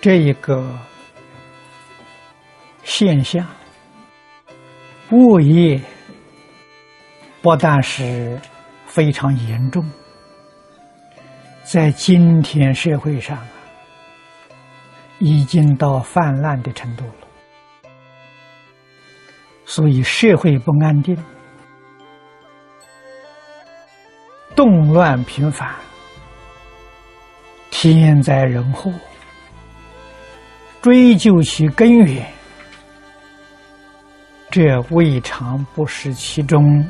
这一个现象，物业不但是非常严重，在今天社会上，已经到泛滥的程度了，所以社会不安定。动乱频繁，天灾人祸，追究其根源，这未尝不是其中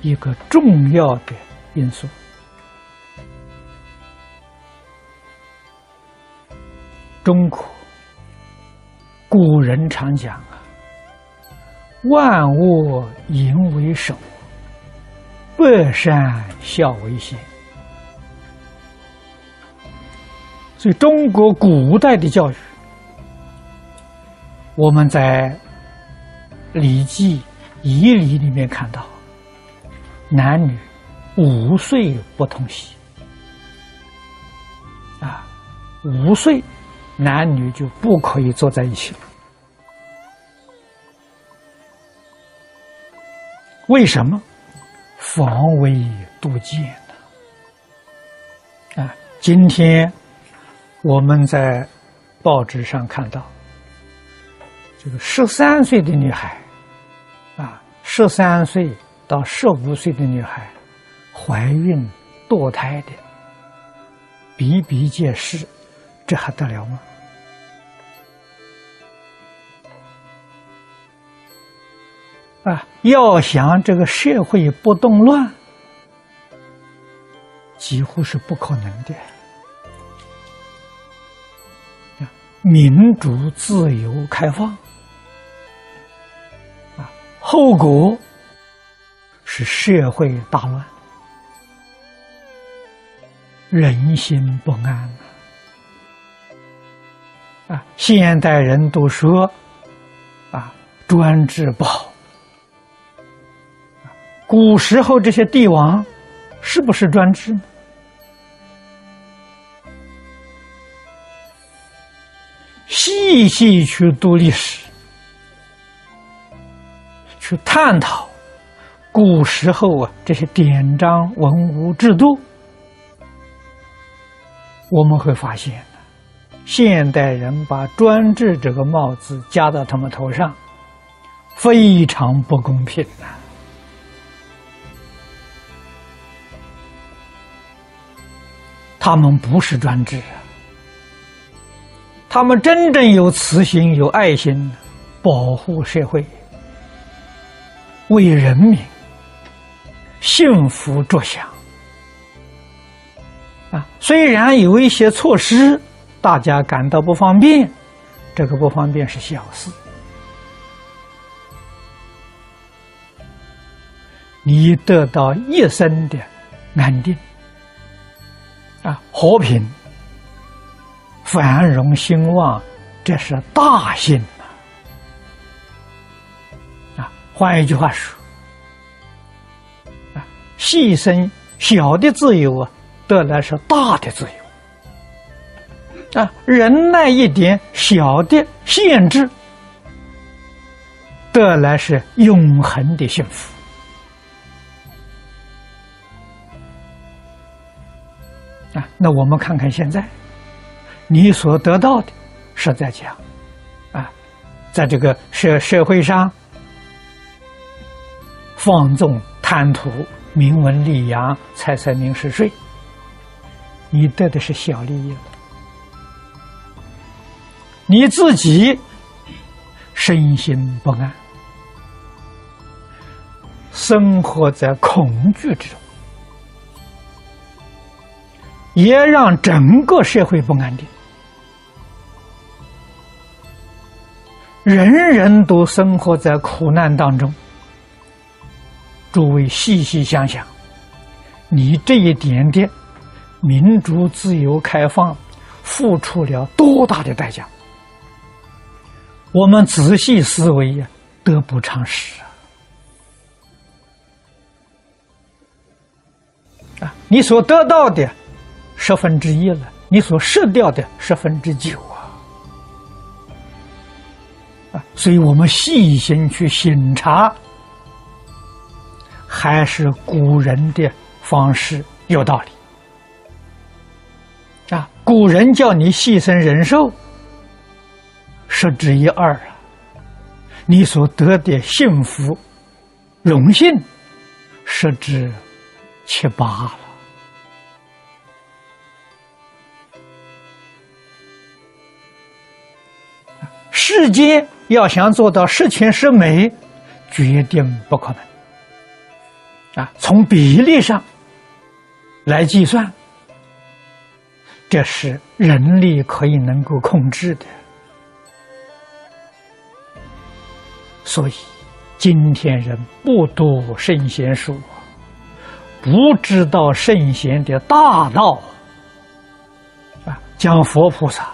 一个重要的因素。中国古人常讲啊，“万物淫为首。”百善孝为先，所以中国古代的教育，我们在《礼记·仪礼》里面看到，男女五岁不同席，啊，五岁男女就不可以坐在一起了。为什么？防微杜渐呢啊！今天我们在报纸上看到，这个十三岁的女孩啊，十三岁到十五岁的女孩怀孕堕胎的比比皆是，这还得了吗？啊，要想这个社会不动乱，几乎是不可能的。民主、自由、开放，啊，后果是社会大乱，人心不安啊，现代人都说，啊，专制不好。古时候这些帝王是不是专制呢？细细去读历史，去探讨古时候啊这些典章文物制度，我们会发现，现代人把专制这个帽子加到他们头上，非常不公平呐。他们不是专制，他们真正有慈心、有爱心，保护社会，为人民幸福着想。啊，虽然有一些措施，大家感到不方便，这个不方便是小事。你得到一生的安定。啊，和平、繁荣、兴旺，这是大幸啊！换一句话说，啊，牺牲小的自由啊，得来是大的自由；啊，忍耐一点小的限制，得来是永恒的幸福啊。那我们看看现在，你所得到的，是在讲，啊，在这个社社会上放纵贪图名闻利养、财色名食睡，你得的是小利益了，你自己身心不安，生活在恐惧之中。也让整个社会不安定，人人都生活在苦难当中。诸位细细想想，你这一点点民主、自由、开放，付出了多大的代价？我们仔细思维呀，得不偿失啊！啊，你所得到的。十分之一了，你所失掉的十分之九！所以我们细心去审查，还是古人的方式有道理。啊，古人叫你牺牲忍受，十之一二啊，你所得的幸福、荣幸，十之七八了。世间要想做到十全十美，决定不可能。啊，从比例上来计算。这是人力可以能够控制的，所以今天人不读圣贤书，不知道圣贤的大道啊，讲佛菩萨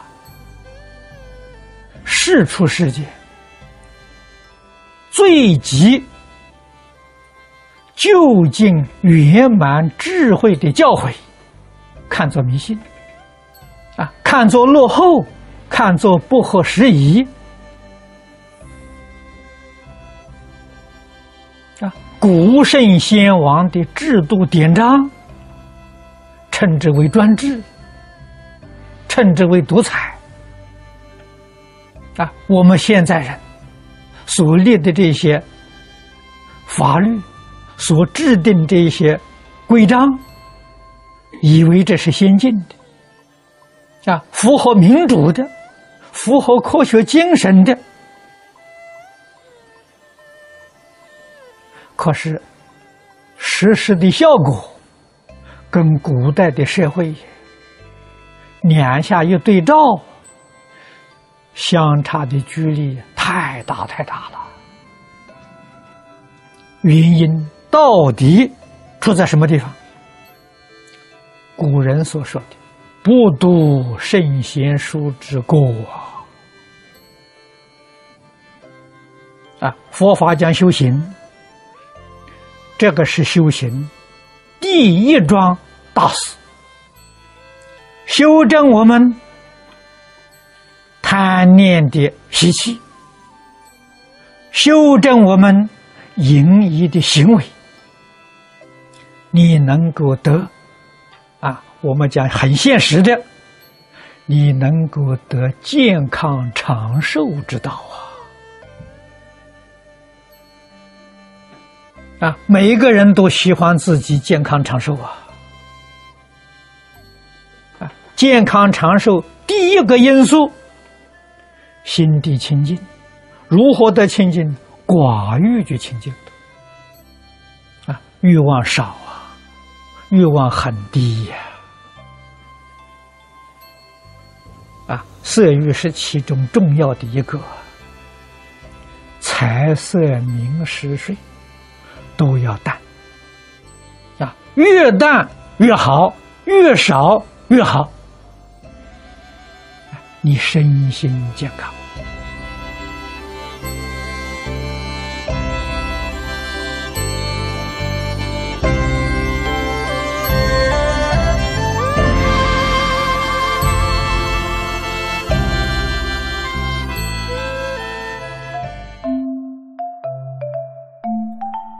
世出世间最极究竟圆满智慧的教诲，看作迷信。啊，看作落后，看作不合时宜。啊，古圣先王的制度典章，称之为专制，称之为独裁。啊，我们现在人所立的这些法律，所制定这些规章，以为这是先进的。啊，符合民主的，符合科学精神的，可是实施的效果跟古代的社会两下一对照，相差的距离太大太大了。原因到底出在什么地方？古人所说的。不读圣贤书之过啊！啊，佛法讲修行，这个是修行第一桩大事，修正我们贪念的习气，修正我们淫逸的行为，你能够得啊。我们讲很现实的，你能够得健康长寿之道啊！啊，每一个人都喜欢自己健康长寿啊！啊，健康长寿第一个因素，心地清净。如何得清净？寡欲就清净啊，欲望少啊，欲望很低呀。啊色欲是其中重要的一个，财色名食睡都要淡啊，越淡越好，越少越好，你身心健康。